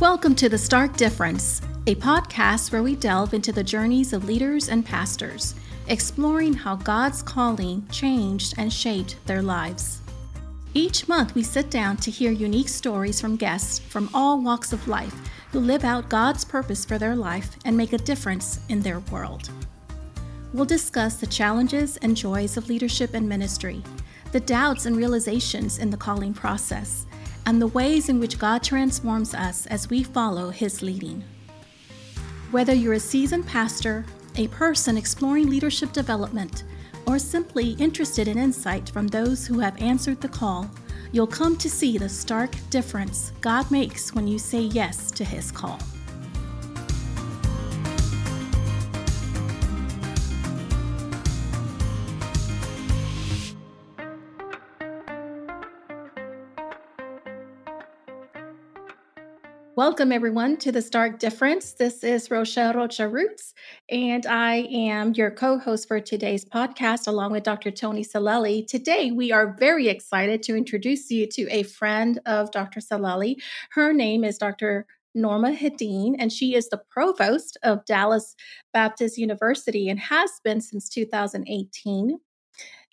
Welcome to The Stark Difference, a podcast where we delve into the journeys of leaders and pastors, exploring how God's calling changed and shaped their lives. Each month, we sit down to hear unique stories from guests from all walks of life who live out God's purpose for their life and make a difference in their world. We'll discuss the challenges and joys of leadership and ministry, the doubts and realizations in the calling process, and the ways in which God transforms us as we follow His leading. Whether you're a seasoned pastor, a person exploring leadership development, or simply interested in insight from those who have answered the call, you'll come to see the stark difference God makes when you say yes to His call. Welcome, everyone, to the Stark Difference. This is Rochelle Rocha Roots, and I am your co host for today's podcast, along with Dr. Tony Celelli. Today, we are very excited to introduce you to a friend of Dr. Celelli. Her name is Dr. Norma Hedin, and she is the provost of Dallas Baptist University and has been since 2018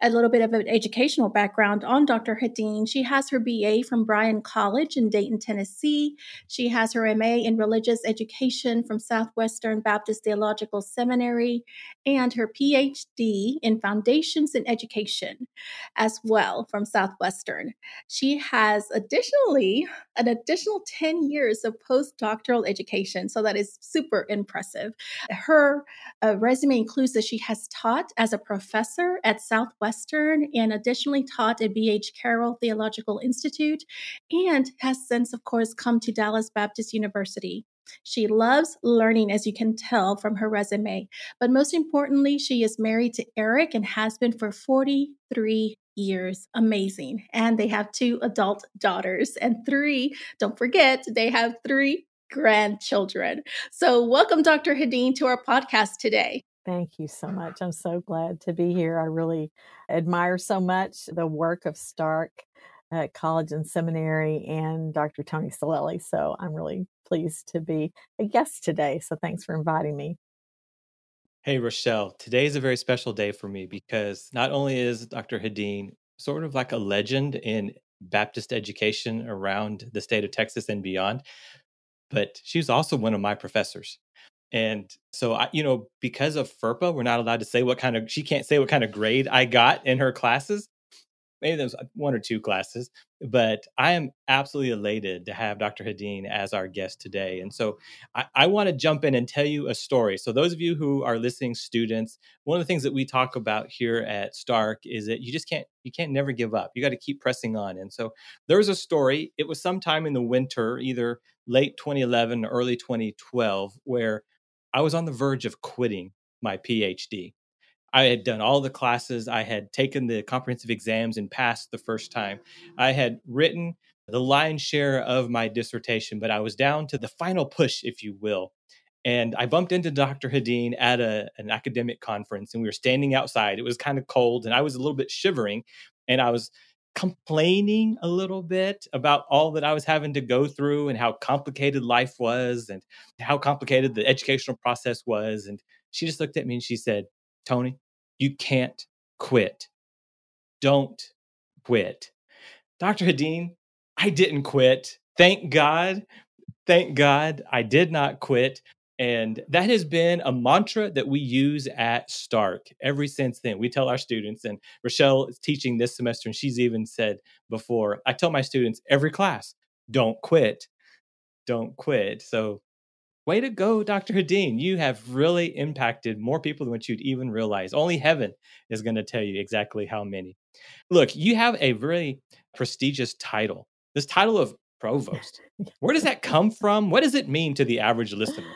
a little bit of an educational background on Dr. Hedin. She has her BA from Bryan College in Dayton, Tennessee. She has her MA in religious education from Southwestern Baptist Theological Seminary and her PhD in foundations in education as well from Southwestern. She has additionally an additional 10 years of postdoctoral education, so that is super impressive. Her uh, resume includes that she has taught as a professor at Southwestern and additionally taught at B.H. Carroll Theological Institute and has since, of course, come to Dallas Baptist University. She loves learning, as you can tell from her resume. But most importantly, she is married to Eric and has been for 43 years. Amazing. And they have two adult daughters and three, don't forget, they have three grandchildren. So, welcome, Dr. Hedin, to our podcast today. Thank you so much. I'm so glad to be here. I really admire so much the work of Stark at College and Seminary and Dr. Tony Celelli. So I'm really pleased to be a guest today. So thanks for inviting me. Hey, Rochelle. Today is a very special day for me because not only is Dr. Hedin sort of like a legend in Baptist education around the state of Texas and beyond, but she's also one of my professors. And so I, you know, because of FERPA, we're not allowed to say what kind of she can't say what kind of grade I got in her classes. Maybe there's uh, one or two classes, but I am absolutely elated to have Dr. Hedin as our guest today. And so I, I want to jump in and tell you a story. So those of you who are listening, students, one of the things that we talk about here at Stark is that you just can't you can't never give up. You got to keep pressing on. And so there's a story. It was sometime in the winter, either late 2011 or early 2012, where I was on the verge of quitting my PhD. I had done all the classes, I had taken the comprehensive exams and passed the first time. I had written the lion's share of my dissertation, but I was down to the final push, if you will. And I bumped into Dr. Hedin at a, an academic conference, and we were standing outside. It was kind of cold, and I was a little bit shivering. And I was complaining a little bit about all that I was having to go through and how complicated life was and how complicated the educational process was. And she just looked at me and she said, Tony, you can't quit. Don't quit. Dr. Hedin, I didn't quit. Thank God. Thank God I did not quit. And that has been a mantra that we use at Stark ever since then. We tell our students, and Rochelle is teaching this semester, and she's even said before, I tell my students every class, don't quit. Don't quit. So, way to go, Dr. Hedin. You have really impacted more people than what you'd even realize. Only heaven is going to tell you exactly how many. Look, you have a very prestigious title. This title of provost. Where does that come from? What does it mean to the average listener?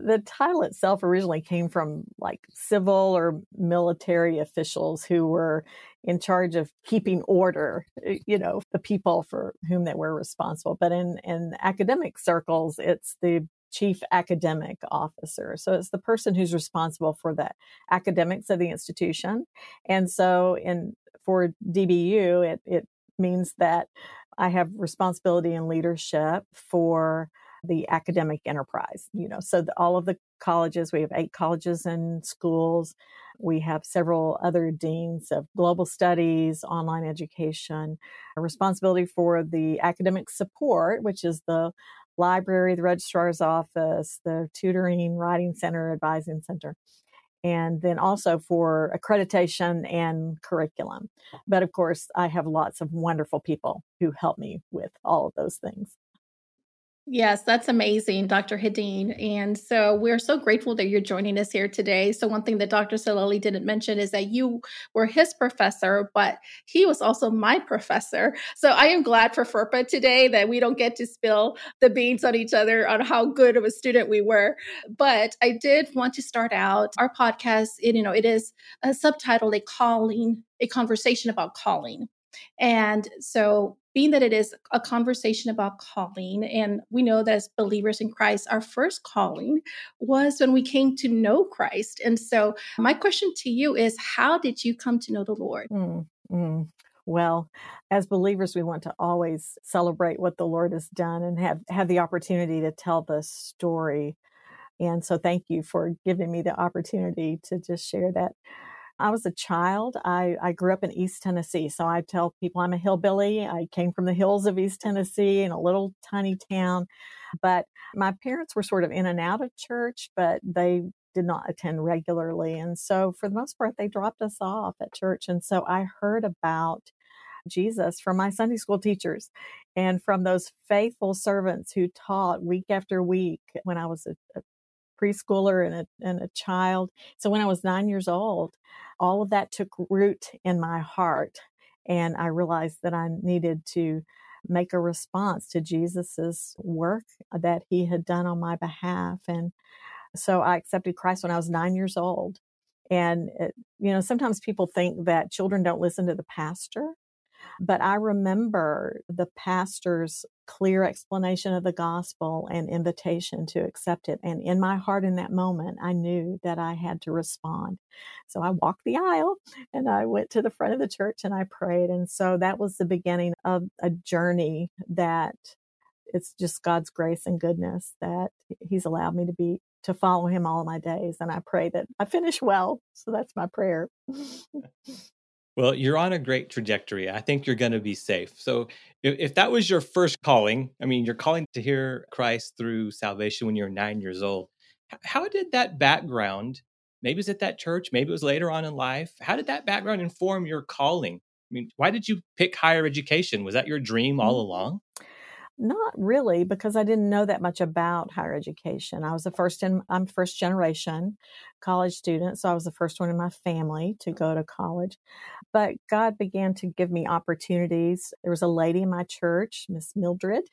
the title itself originally came from like civil or military officials who were in charge of keeping order, eh, you know, the people for whom they were responsible. But in, in academic circles, it's the chief academic officer. So it's the person who's responsible for the academics of the institution. And so in for DBU, it, it means that I have responsibility and leadership for the academic enterprise, you know, so the, all of the colleges, we have eight colleges and schools. We have several other deans of global studies, online education, a responsibility for the academic support, which is the library, the registrar's office, the tutoring, writing center, advising center, and then also for accreditation and curriculum. But of course, I have lots of wonderful people who help me with all of those things. Yes, that's amazing, Dr. Hedin. And so we're so grateful that you're joining us here today. So, one thing that Dr. Celelli didn't mention is that you were his professor, but he was also my professor. So, I am glad for FERPA today that we don't get to spill the beans on each other on how good of a student we were. But I did want to start out our podcast. It, you know, it is uh, a subtitle, a calling, a conversation about calling. And so, being that it is a conversation about calling, and we know that as believers in Christ, our first calling was when we came to know Christ. And so, my question to you is how did you come to know the Lord? Mm, mm. Well, as believers, we want to always celebrate what the Lord has done and have, have the opportunity to tell the story. And so, thank you for giving me the opportunity to just share that. I was a child. I, I grew up in East Tennessee. So I tell people I'm a hillbilly. I came from the hills of East Tennessee in a little tiny town. But my parents were sort of in and out of church, but they did not attend regularly. And so for the most part, they dropped us off at church. And so I heard about Jesus from my Sunday school teachers and from those faithful servants who taught week after week when I was a, a preschooler and a, and a child. So when I was nine years old, all of that took root in my heart. And I realized that I needed to make a response to Jesus's work that he had done on my behalf. And so I accepted Christ when I was nine years old. And, it, you know, sometimes people think that children don't listen to the pastor. But I remember the pastor's clear explanation of the gospel and invitation to accept it. And in my heart, in that moment, I knew that I had to respond. So I walked the aisle and I went to the front of the church and I prayed. And so that was the beginning of a journey that it's just God's grace and goodness that He's allowed me to be to follow him all my days. And I pray that I finish well. So that's my prayer. Well, you're on a great trajectory. I think you're going to be safe. So, if, that was your first calling, I mean, you're calling to hear Christ through salvation when you're nine years old. How did that background, maybe it's at that church, maybe it was later on in life, how did that background inform your calling? I mean, why did you pick higher education? Was that your dream all mm-hmm. along? Not really, because I didn't know that much about higher education. I was the first in, I'm first generation college student, so I was the first one in my family to go to college. But God began to give me opportunities. There was a lady in my church, Miss Mildred,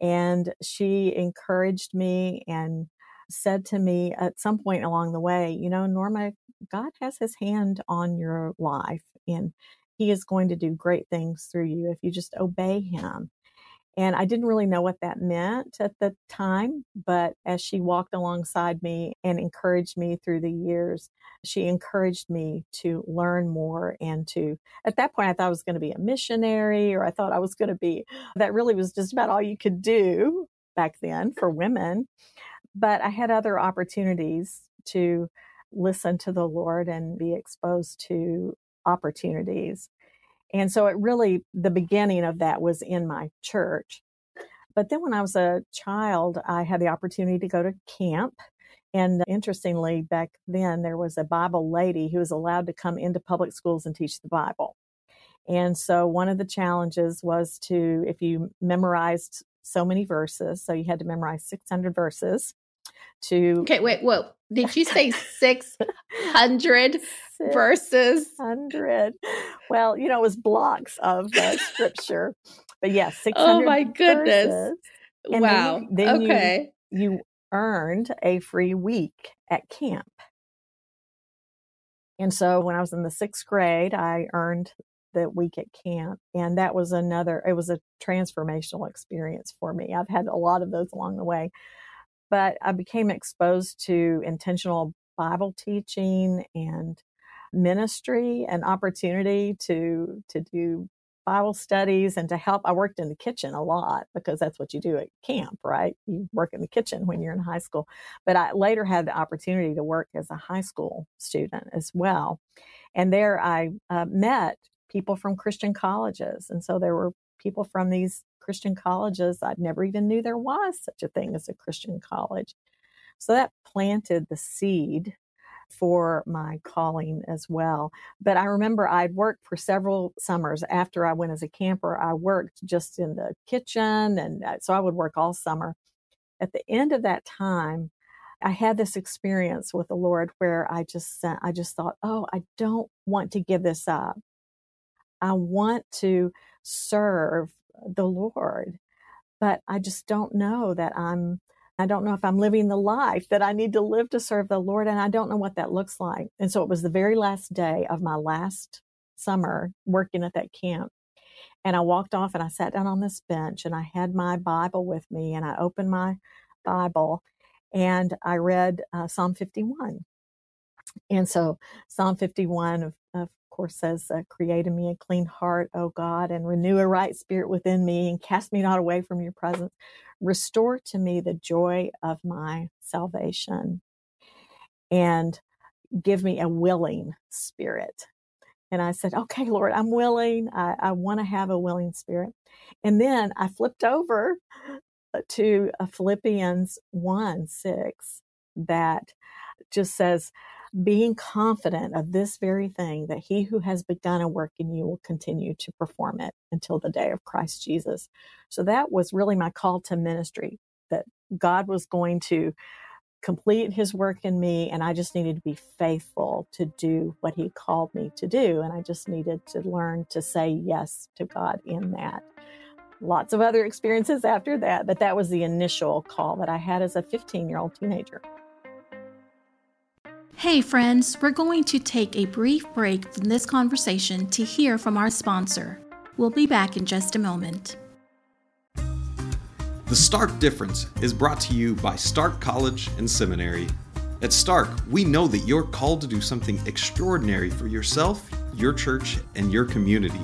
and she encouraged me and said to me at some point along the way, you know, Norma, God has his hand on your life and he is going to do great things through you if you just obey him. And I didn't really know what that meant at the time, but as she walked alongside me and encouraged me through the years, she encouraged me to learn more and to, at that point, I thought I was going to be a missionary or I thought I was going to be, that really was just about all you could do back then for women. But I had other opportunities to listen to the Lord and be exposed to opportunities. And so it really, the beginning of that was in my church. But then when I was a child, I had the opportunity to go to camp. And interestingly, back then there was a Bible lady who was allowed to come into public schools and teach the Bible. And so one of the challenges was to, if you memorized so many verses, so you had to memorize 600 verses to. Okay, wait, whoa. Did you say 600 verses? 100. Well, you know, it was blocks of uh, scripture. But yes, yeah, 600 Oh my goodness. Verses. wow. Then, then okay. You, you earned a free week at camp. And so when I was in the sixth grade, I earned the week at camp. And that was another, it was a transformational experience for me. I've had a lot of those along the way. But I became exposed to intentional Bible teaching and ministry and opportunity to to do Bible studies and to help. I worked in the kitchen a lot because that's what you do at camp, right? You work in the kitchen when you're in high school. But I later had the opportunity to work as a high school student as well. And there I uh, met people from Christian colleges. And so there were people from these Christian colleges. I never even knew there was such a thing as a Christian college. So that planted the seed for my calling as well. But I remember I'd worked for several summers after I went as a camper. I worked just in the kitchen, and uh, so I would work all summer. At the end of that time, I had this experience with the Lord where I just I just thought, "Oh, I don't want to give this up. I want to serve the Lord, but I just don't know that I'm I don't know if I'm living the life that I need to live to serve the Lord, and I don't know what that looks like. And so it was the very last day of my last summer working at that camp. And I walked off and I sat down on this bench and I had my Bible with me and I opened my Bible and I read uh, Psalm 51. And so Psalm 51, of, of course, says, uh, Create in me a clean heart, O God, and renew a right spirit within me, and cast me not away from your presence. Restore to me the joy of my salvation and give me a willing spirit. And I said, Okay, Lord, I'm willing. I, I want to have a willing spirit. And then I flipped over uh, to uh, Philippians 1 6 that just says, being confident of this very thing that he who has begun a work in you will continue to perform it until the day of Christ Jesus. So that was really my call to ministry that God was going to complete his work in me and I just needed to be faithful to do what he called me to do and I just needed to learn to say yes to God in that. Lots of other experiences after that, but that was the initial call that I had as a 15-year-old teenager. Hey, friends, we're going to take a brief break from this conversation to hear from our sponsor. We'll be back in just a moment. The Stark Difference is brought to you by Stark College and Seminary. At Stark, we know that you're called to do something extraordinary for yourself, your church, and your community.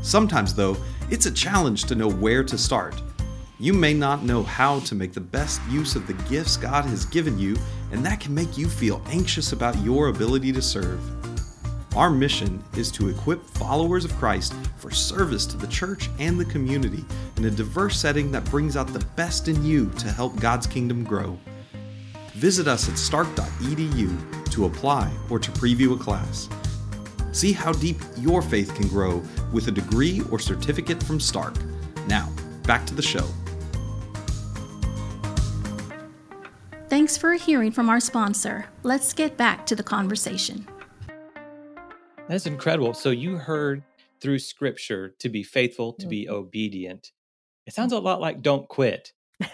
Sometimes, though, it's a challenge to know where to start. You may not know how to make the best use of the gifts God has given you, and that can make you feel anxious about your ability to serve. Our mission is to equip followers of Christ for service to the church and the community in a diverse setting that brings out the best in you to help God's kingdom grow. Visit us at stark.edu to apply or to preview a class. See how deep your faith can grow with a degree or certificate from Stark. Now, back to the show. Thanks for hearing from our sponsor. Let's get back to the conversation. That's incredible. So you heard through scripture to be faithful, to be mm-hmm. obedient. It sounds a lot like don't quit.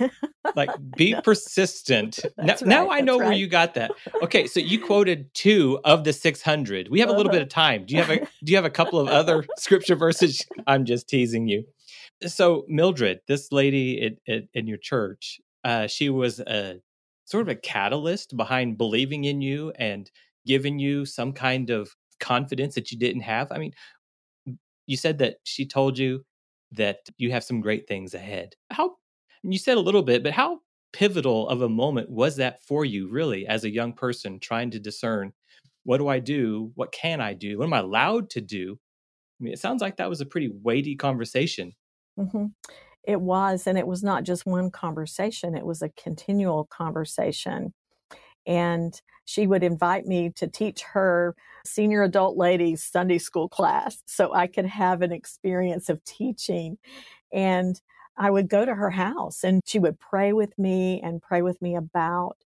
like be no. persistent. Now, right, now, I know right. where you got that. Okay, so you quoted two of the 600. We have a little bit of uh-huh. time. Do you have a do you have a couple of other scripture verses? I'm just teasing you. So Mildred, this lady in your church, uh, she was a sort of a catalyst behind believing in you and giving you some kind of confidence that you didn't have? I mean, you said that she told you that you have some great things ahead. How, you said a little bit, but how pivotal of a moment was that for you, really, as a young person trying to discern what do I do? What can I do? What am I allowed to do? I mean, it sounds like that was a pretty weighty conversation. Mm-hmm. It was, and it was not just one conversation, it was a continual conversation. And she would invite me to teach her senior adult ladies Sunday school class so I could have an experience of teaching. And I would go to her house and she would pray with me and pray with me about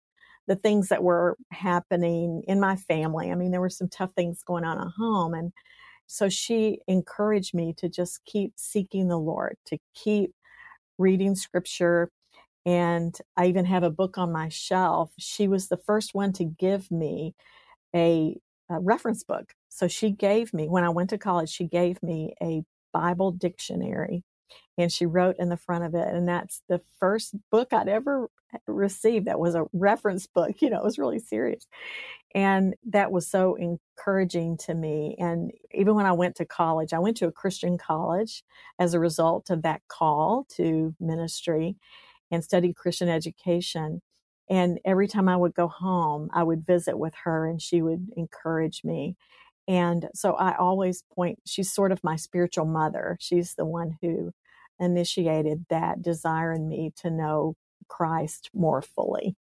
the things that were happening in my family. I mean, there were some tough things going on at home. And so she encouraged me to just keep seeking the Lord, to keep reading scripture. And I even have a book on my shelf. She was the first one to give me a, a reference book. So she gave me, when I went to college, she gave me a Bible dictionary and she wrote in the front of it. And that's the first book I'd ever eh, received that was a reference book. You know, it was really serious. And that was so encouraging to me. And even when I went to college, I went to a Christian college as a result of that call to ministry and studied Christian education. And every time I would go home, I would visit with her and she would encourage me. And so I always point, she's sort of my spiritual mother. She's the one who initiated that desire in me to know Christ more fully.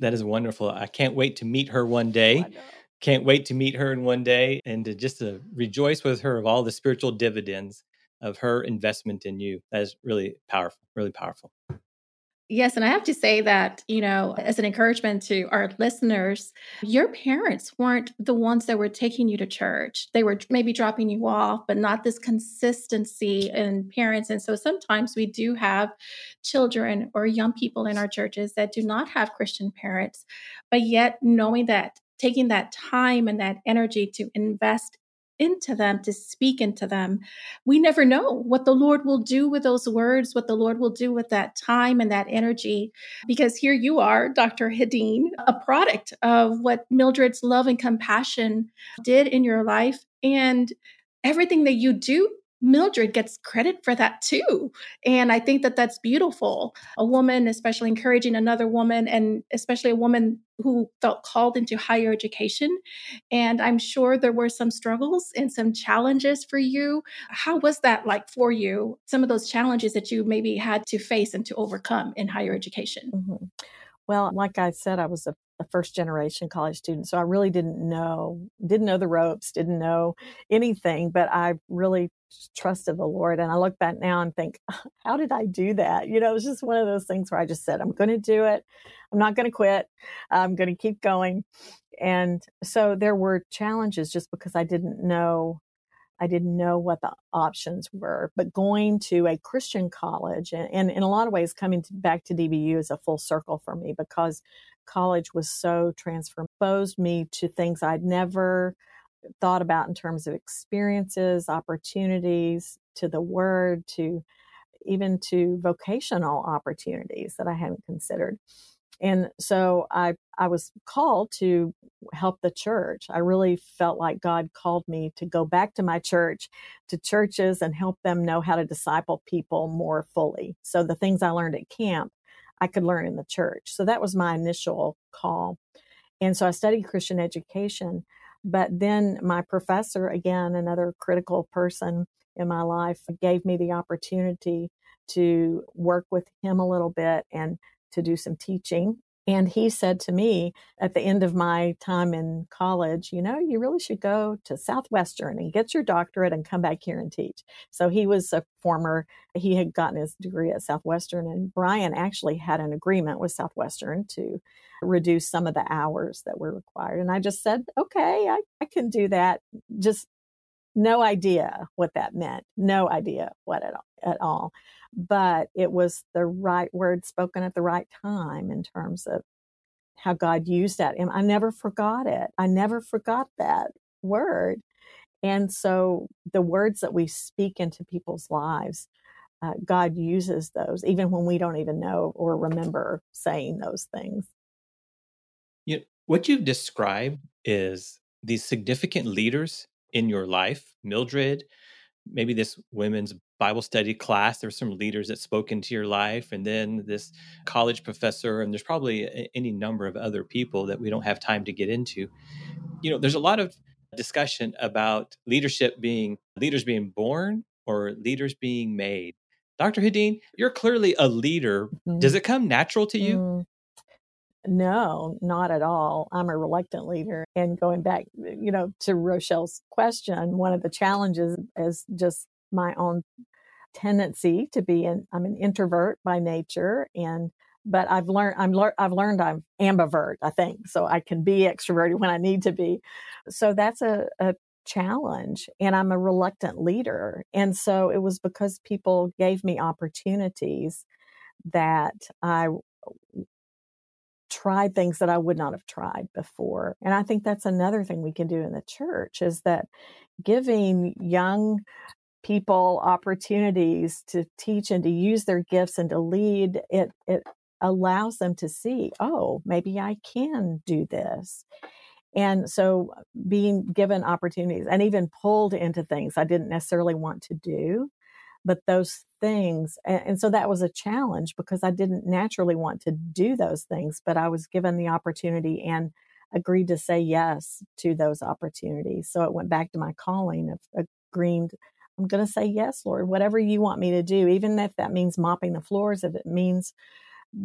That is wonderful. I can't wait to meet her one day. Can't wait to meet her in one day and to just to rejoice with her of all the spiritual dividends of her investment in you. That is really powerful, really powerful. Yes, and I have to say that, you know, as an encouragement to our listeners, your parents weren't the ones that were taking you to church. They were maybe dropping you off, but not this consistency in parents. And so sometimes we do have children or young people in our churches that do not have Christian parents, but yet knowing that taking that time and that energy to invest into them, to speak into them. We never know what the Lord will do with those words, what the Lord will do with that time and that energy. Because here you are, Dr. Hedin, a product of what Mildred's love and compassion did in your life. And everything that you do Mildred gets credit for that too. And I think that that's beautiful. A woman, especially encouraging another woman, and especially a woman who felt called into higher education. And I'm sure there were some struggles and some challenges for you. How was that like for you? Some of those challenges that you maybe had to face and to overcome in higher education? Mm-hmm. Well, like I said, I was a a first generation college student. So I really didn't know, didn't know the ropes, didn't know anything, but I really trusted the Lord. And I look back now and think, how did I do that? You know, it was just one of those things where I just said, I'm going to do it. I'm not going to quit. I'm going to keep going. And so there were challenges just because I didn't know I didn't know what the options were. But going to a Christian college and, and in a lot of ways coming to, back to DBU is a full circle for me because college was so transformed, exposed me to things I'd never thought about in terms of experiences, opportunities, to the word, to even to vocational opportunities that I hadn't considered. And so I I was called to help the church. I really felt like God called me to go back to my church, to churches and help them know how to disciple people more fully. So the things I learned at camp, I could learn in the church. So that was my initial call. And so I studied Christian education. But then my professor, again, another critical person in my life, gave me the opportunity to work with him a little bit and to do some teaching and he said to me at the end of my time in college, you know, you really should go to Southwestern and get your doctorate and come back here and teach. So he was a former, he had gotten his degree at Southwestern, and Bryan actually had an agreement with Southwestern to reduce some of the hours that were required. And I just said, okay, I, I can do that. Just no idea what that meant, no idea what at all. At all but it was the right word spoken at the right time in terms of how God used that. And I never forgot it. I never forgot that word. And so the words that we speak into people's lives, uh, God uses those even when we don't even know or remember saying those things. You know, what you've described is these significant leaders in your life, Mildred, maybe this women's Bible study class. There's some leaders that spoke into your life, and then this college professor, and there's probably any number of other people that we don't have time to get into. You know, there's a lot of discussion about leadership being leaders being born or leaders being made. Dr. Hedin, you're clearly a leader. Mm-hmm. Does it come natural to you? Mm. No, not at all. I'm a reluctant leader. And going back, you know, to Rochelle's question, one of the challenges is just my own tendency to be an I'm an introvert by nature and but I've learned I'm lear- I've learned I'm ambivert I think so I can be extroverted when I need to be. So that's a, a challenge and I'm a reluctant leader and so it was because people gave me opportunities that I tried things that I would not have tried before and I think that's another thing we can do in the church is that giving young people opportunities to teach and to use their gifts and to lead it it allows them to see, oh, maybe I can do this. And so uh, being given opportunities and even pulled into things I didn't necessarily want to do, but those things. And, and, so that was a challenge because I didn't naturally want to do those things, but I was given the opportunity and agreed to say yes to those opportunities. So it went back to my calling of uh, agreeing. I'm going to say yes, Lord, whatever you want me to do, even if that means mopping the floors, if it means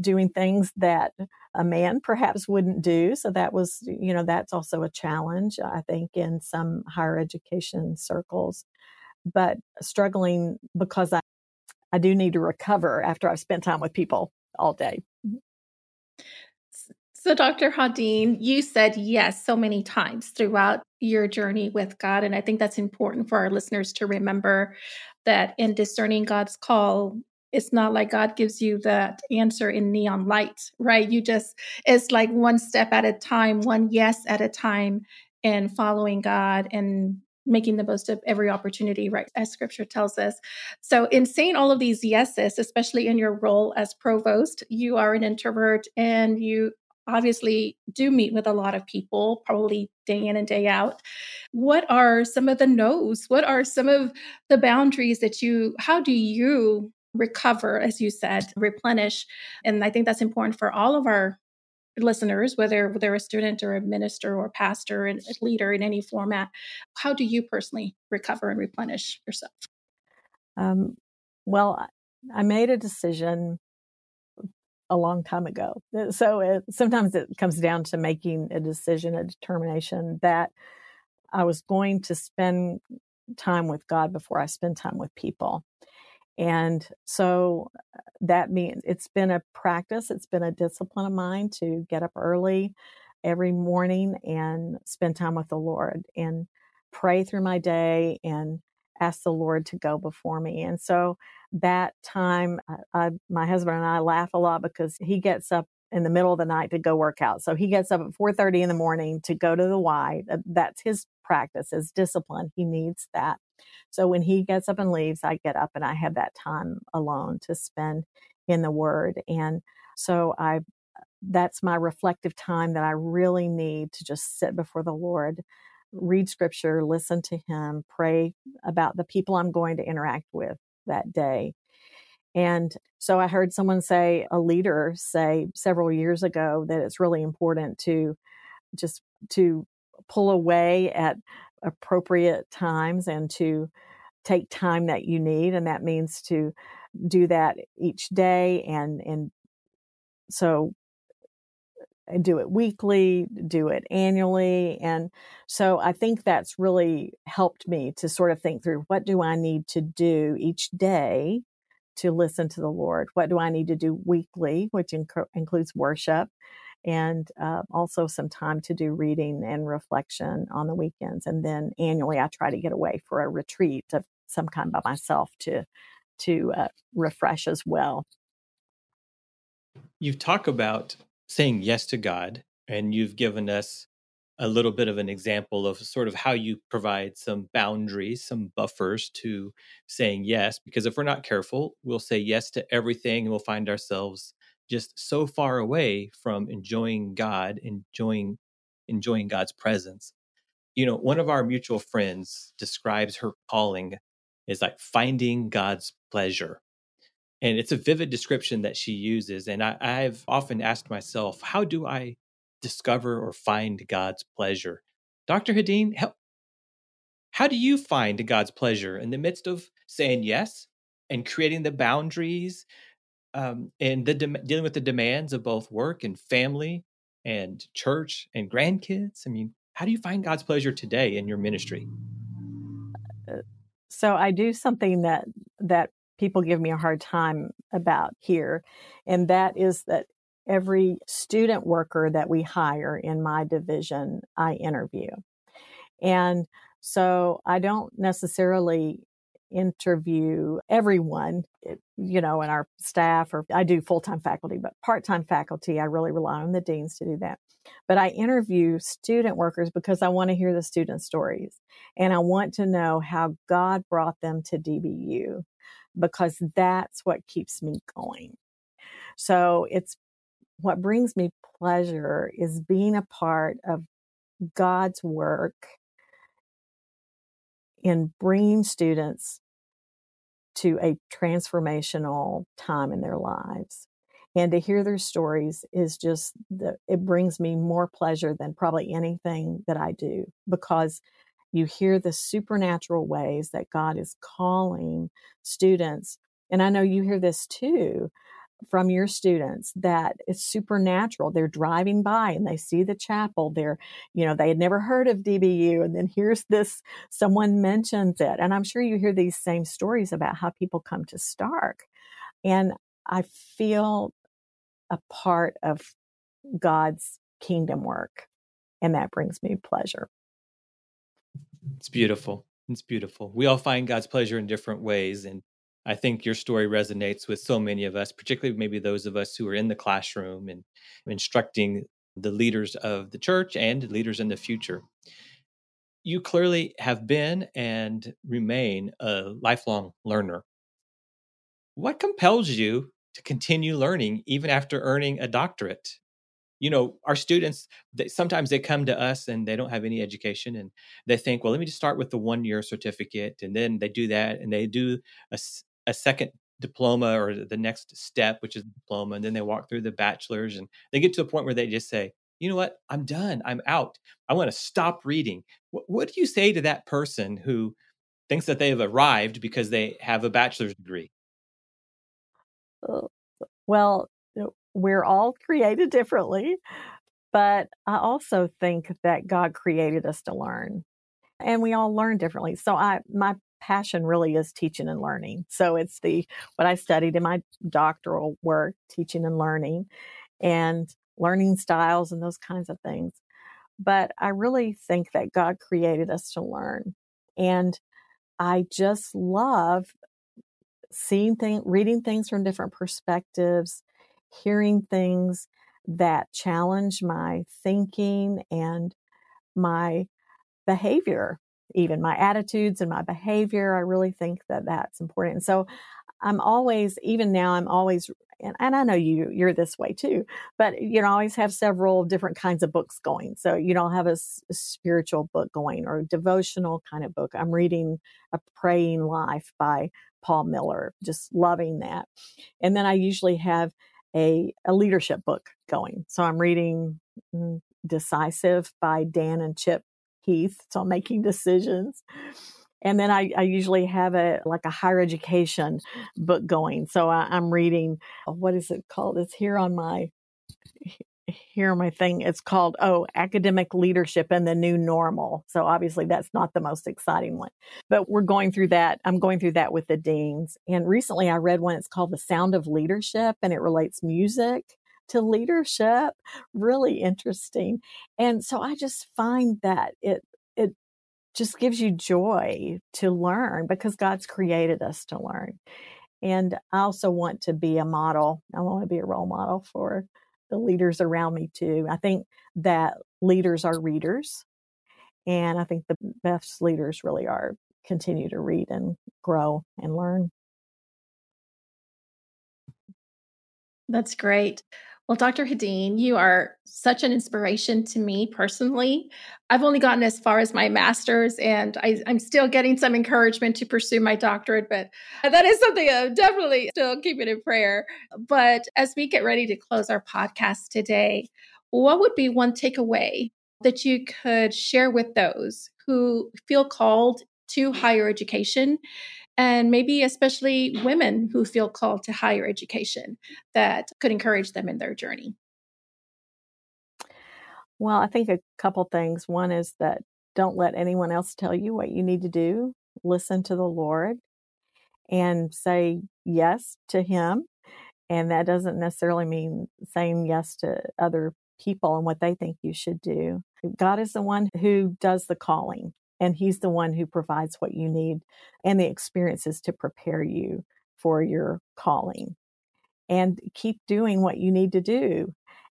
doing things that a man perhaps wouldn't do. So that was, you know, that's also a challenge, I think, in some higher education circles. But struggling because I, I do need to recover after I've spent time with people all day. So, Dr. Hedin, you said yes so many times throughout your journey with God. And I think that's important for our listeners to remember that in discerning God's call, it's not like God gives you that answer in neon light, right? You just, it's like one step at a time, one yes at a time, and following God and making the most of every opportunity, right? As scripture tells us. So, in saying all of these yeses, especially in your role as provost, you are an introvert and you obviously do meet with a lot of people, probably day in and day out. What are some of the no's? What are some of the boundaries that you, how do you recover, as you said, replenish. And I think that's important for all of our listeners, whether they're a student or a minister or pastor and a leader in any format. How do you personally recover and replenish yourself? Um, well, I made a decision a long time ago. Uh, so it, sometimes it comes down to making a decision, a determination that I was going to spend time with God before I spend time with people. And so uh, that means it's been a practice, it's been a discipline of mine to get up early every morning and spend time with the Lord and pray through my day and ask the Lord to go before me. And so that time, I, I, my husband and I laugh a lot because he gets up in the middle of the night to go work out. So he gets up at 4:30 in the morning to go to the Y. That's his practice, his discipline. He needs that. So when he gets up and leaves, I get up and I have that time alone to spend in the word. And so I that's my reflective time that I really need to just sit before the Lord, read scripture, listen to him, pray about the people I'm going to interact with that day. And so I heard someone say, a leader say several years ago that it's really important to just to pull away at appropriate times and to take time that you need and that means to do that each day and and so do it weekly, do it annually. And so I think that's really helped me to sort of think through what do I need to do each day to listen to the Lord? What do I need to do weekly, which inc- includes worship? and uh, also some time to do reading and reflection on the weekends. And then annually, I try to get away for a retreat of some kind by myself to to uh, refresh as well. You've talked about saying yes to God, and you've given us a little bit of an example of sort of how you provide some boundaries, some buffers to saying yes. Because if we're not careful, we'll say yes to everything and we'll find ourselves just so far away from enjoying God, enjoying enjoying God's presence. You know, one of our mutual friends describes her calling as like finding God's pleasure. And it's a vivid description that she uses. And I, I've often asked myself, how do I discover or find God's pleasure? Dr. Hedin, how, how do you find God's pleasure in the midst of saying yes and creating the boundaries um, and the de- dealing with the demands of both work and family and church and grandkids i mean how do you find god's pleasure today in your ministry uh, so i do something that that people give me a hard time about here and that is that every student worker that we hire in my division i interview and so i don't necessarily interview everyone, you know, in our staff, or I do full time faculty, but part time faculty, I really rely on the deans to do that. But I interview student workers because I want to hear the student stories and I want to know how God brought them to DBU because that's what keeps me going. So it's what brings me pleasure is being a part of God's work in bringing students to a transformational time in their lives. And to hear their stories is just, the, it brings me more pleasure than probably anything that I do because you hear the supernatural ways that God is calling students. And I know you hear this too from your students that it's supernatural. They're driving by and they see the chapel. They're, you know, they had never heard of DBU. And then here's this, someone mentions it. And I'm sure you hear these same stories about how people come to Stark. And I feel a part of God's kingdom work. And that brings me pleasure. It's beautiful. It's beautiful. We all find God's pleasure in different ways. And I think your story resonates with so many of us, particularly maybe those of us who are in the classroom and instructing the leaders of the church and leaders in the future. You clearly have been and remain a lifelong learner. What compels you to continue learning even after earning a doctorate? You know our students they, sometimes they come to us and they don't have any education and they think well let me just start with the one year certificate and then they do that and they do a, a second diploma or the next step, which is diploma, and then they walk through the bachelor's and they get to a point where they just say, you know what, I'm done, I'm out, I want to stop reading. What, what do you say to that person who thinks that they've arrived because they have a bachelor's degree? Well, we're all created differently, but I also think that God created us to learn and we all learn differently. So I my passion really is teaching and learning. So it's the what I studied in my doctoral work, teaching and learning and learning styles and those kinds of things. But I really think that God created us to learn. And I just love seeing things, reading things from different perspectives, hearing things that challenge my thinking and my behavior even my attitudes and my behavior. I really think that that's important. And so I'm always, even now, I'm always, and, and I know you, you're this way too, but you know, I always have several different kinds of books going. So you don't have a, a spiritual book going or a devotional kind of book. I'm reading A Praying Life by Paul Miller, just loving that. And then I usually have a, a leadership book going. So I'm reading mm, Decisive by Dan and Chip Heath. So I'm making decisions. And then I, I usually have a like a higher education book going. So I, am reading uh, what is it called? It's here on my here my thing. It's called oh academic leadership and the new normal. So obviously that's not the most exciting one, but we're going through that. I'm going through that with the deans. And recently I read one. It's called The Sound of Leadership, and it relates music to leadership. Really interesting. And so I just find that it, it just gives you joy to learn because God's created us to learn. And I also want to be a model. I want to be a role model for the leaders around me too. I think that leaders are readers. And I think the best leaders really are continue to read and grow and learn. That's great. Well, Dr. Hedin, you are such an inspiration to me personally. I've only gotten as far as my master's, and I, am still getting some encouragement to pursue my doctorate, but that is something I'm definitely still keeping in prayer. But as we get ready to close our podcast today, what would be one takeaway that you could share with those who feel called to higher education and maybe especially women who feel called to higher education that could encourage them in their journey? Well, I think a couple things. One is that don't let anyone else tell you what you need to do. Listen to the Lord and say yes to Him. And that doesn't necessarily mean saying yes to other people and what they think you should do. God is the one who does the calling and he's the one who provides what you need and the experiences to prepare you for your calling. And keep doing what you need to do.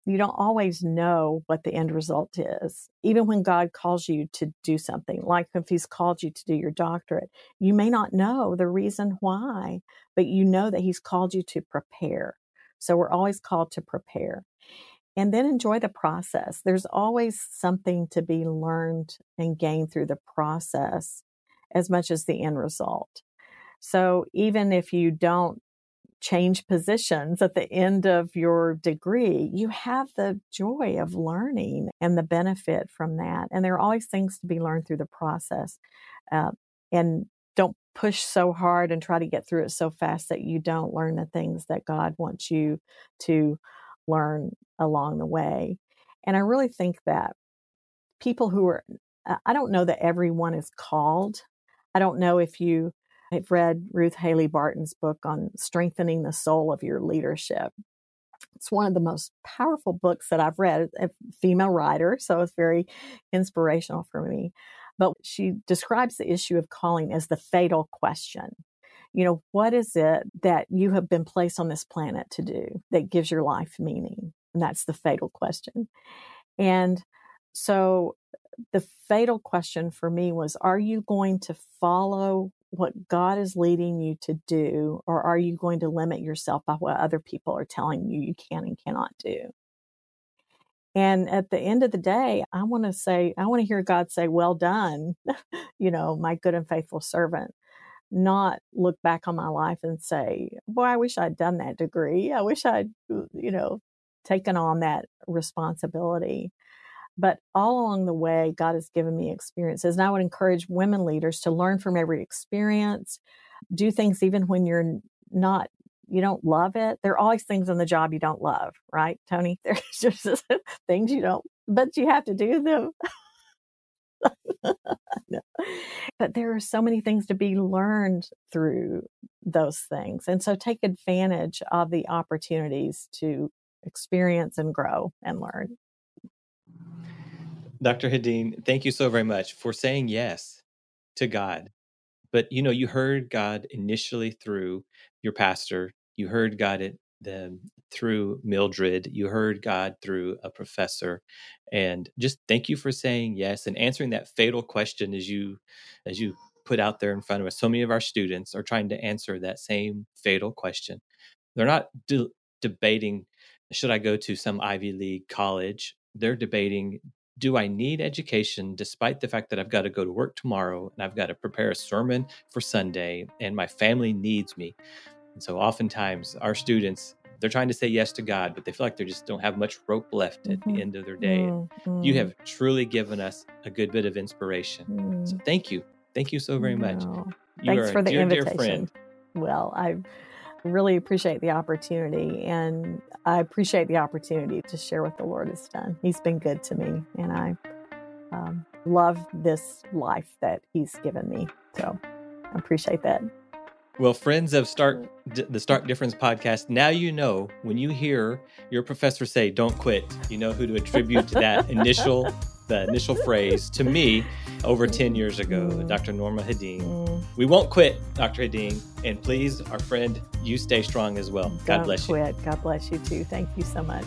You don't always know what the end result is. Even when god calls you to do something like if he's called you to do your doctorate you may not know the reason why but you know that he's called you to prepare. So we're always called to prepare and then enjoy the process. There's always something to be learned and gained through the process as much as the end result. So even if you don't change positions at the end of your degree, you have the joy of learning and the benefit from that. And there are always things to be learned through the process. Uh, and don't push so hard and try to get through it so fast that you don't learn the things that God wants you to learn along the way. And I really think that people who are, I don't know that everyone is called. I don't know if you I've read Ruth Haley Barton's book on strengthening the soul of your leadership. It's one of the most powerful books that I've read, a female writer, so it's very inspirational for me. But she describes the issue of calling as the fatal question. You know, what is it that you have been placed on this planet to do that gives your life meaning? And that's the fatal question. And so the fatal question for me was Are you going to follow what God is leading you to do, or are you going to limit yourself by what other people are telling you you can and cannot do? And at the end of the day, I want to say, I want to hear God say, Well done, you know, my good and faithful servant. Not look back on my life and say, Boy, I wish I'd done that degree. I wish I'd, you know, taken on that responsibility. But all along the way, God has given me experiences. And I would encourage women leaders to learn from every experience, do things even when you're not, you don't love it. There are always things in the job you don't love, right, Tony? There's just things you don't, but you have to do them. no. But there are so many things to be learned through those things. And so take advantage of the opportunities to experience and grow and learn. Dr. Hedin, thank you so very much for saying yes to God. But you know, you heard God initially through your pastor. You heard God at the, through Mildred. You heard God through a professor, and just thank you for saying yes and answering that fatal question as you as you put out there in front of us. So many of our students are trying to answer that same fatal question. They're not de- debating should I go to some Ivy League college. They're debating do I need education despite the fact that I've got to go to work tomorrow and I've got to prepare a sermon for Sunday and my family needs me? And so oftentimes our students, they're trying to say yes to God, but they feel like they just don't have much rope left at mm-hmm. the end of their day. Mm-hmm. You have truly given us a good bit of inspiration. Mm-hmm. So thank you. Thank you so very much. You Thanks for the dear, invitation. Well, I really appreciate the opportunity and I appreciate the opportunity to share what the Lord has done. He's been good to me and I um, love this life that He's given me. So I appreciate that. Well, friends of Stark, the Stark Difference podcast, now you know when you hear your professor say, don't quit, you know who to attribute to that initial the initial phrase to me over 10 years ago, mm. Dr. Norma Hedin. Mm. We won't quit, Dr. Hedin. And please, our friend, you stay strong as well. God Don't bless quit. you. God bless you too. Thank you so much.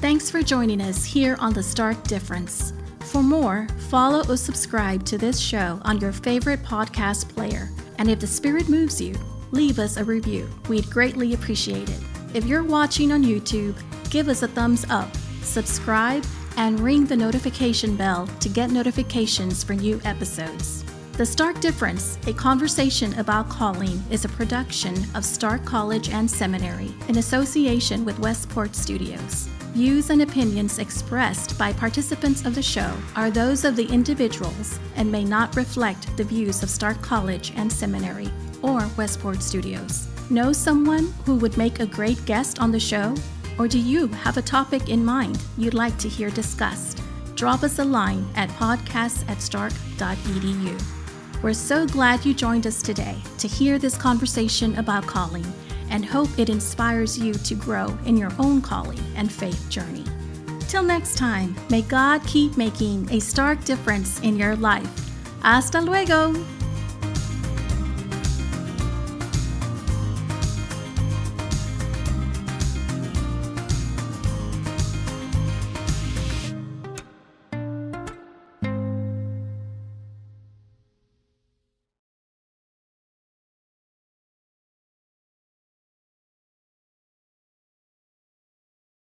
Thanks for joining us here on The Stark Difference. For more, follow or subscribe to this show on your favorite podcast player. And if the Spirit moves you, leave us a review. We'd greatly appreciate it. If you're watching on YouTube, give us a thumbs up, subscribe, and ring the notification bell to get notifications for new episodes. The Stark Difference, a conversation about calling, is a production of Stark College and Seminary in association with Westport Studios. Views and opinions expressed by participants of the show are those of the individuals and may not reflect the views of Stark College and Seminary or Westport Studios. Know someone who would make a great guest on the show? Or do you have a topic in mind you'd like to hear discussed? Drop us a line at podcasts at stark.edu. We're so glad you joined us today to hear this conversation about calling and hope it inspires you to grow in your own calling and faith journey. Till next time, may God keep making a stark difference in your life. Hasta luego!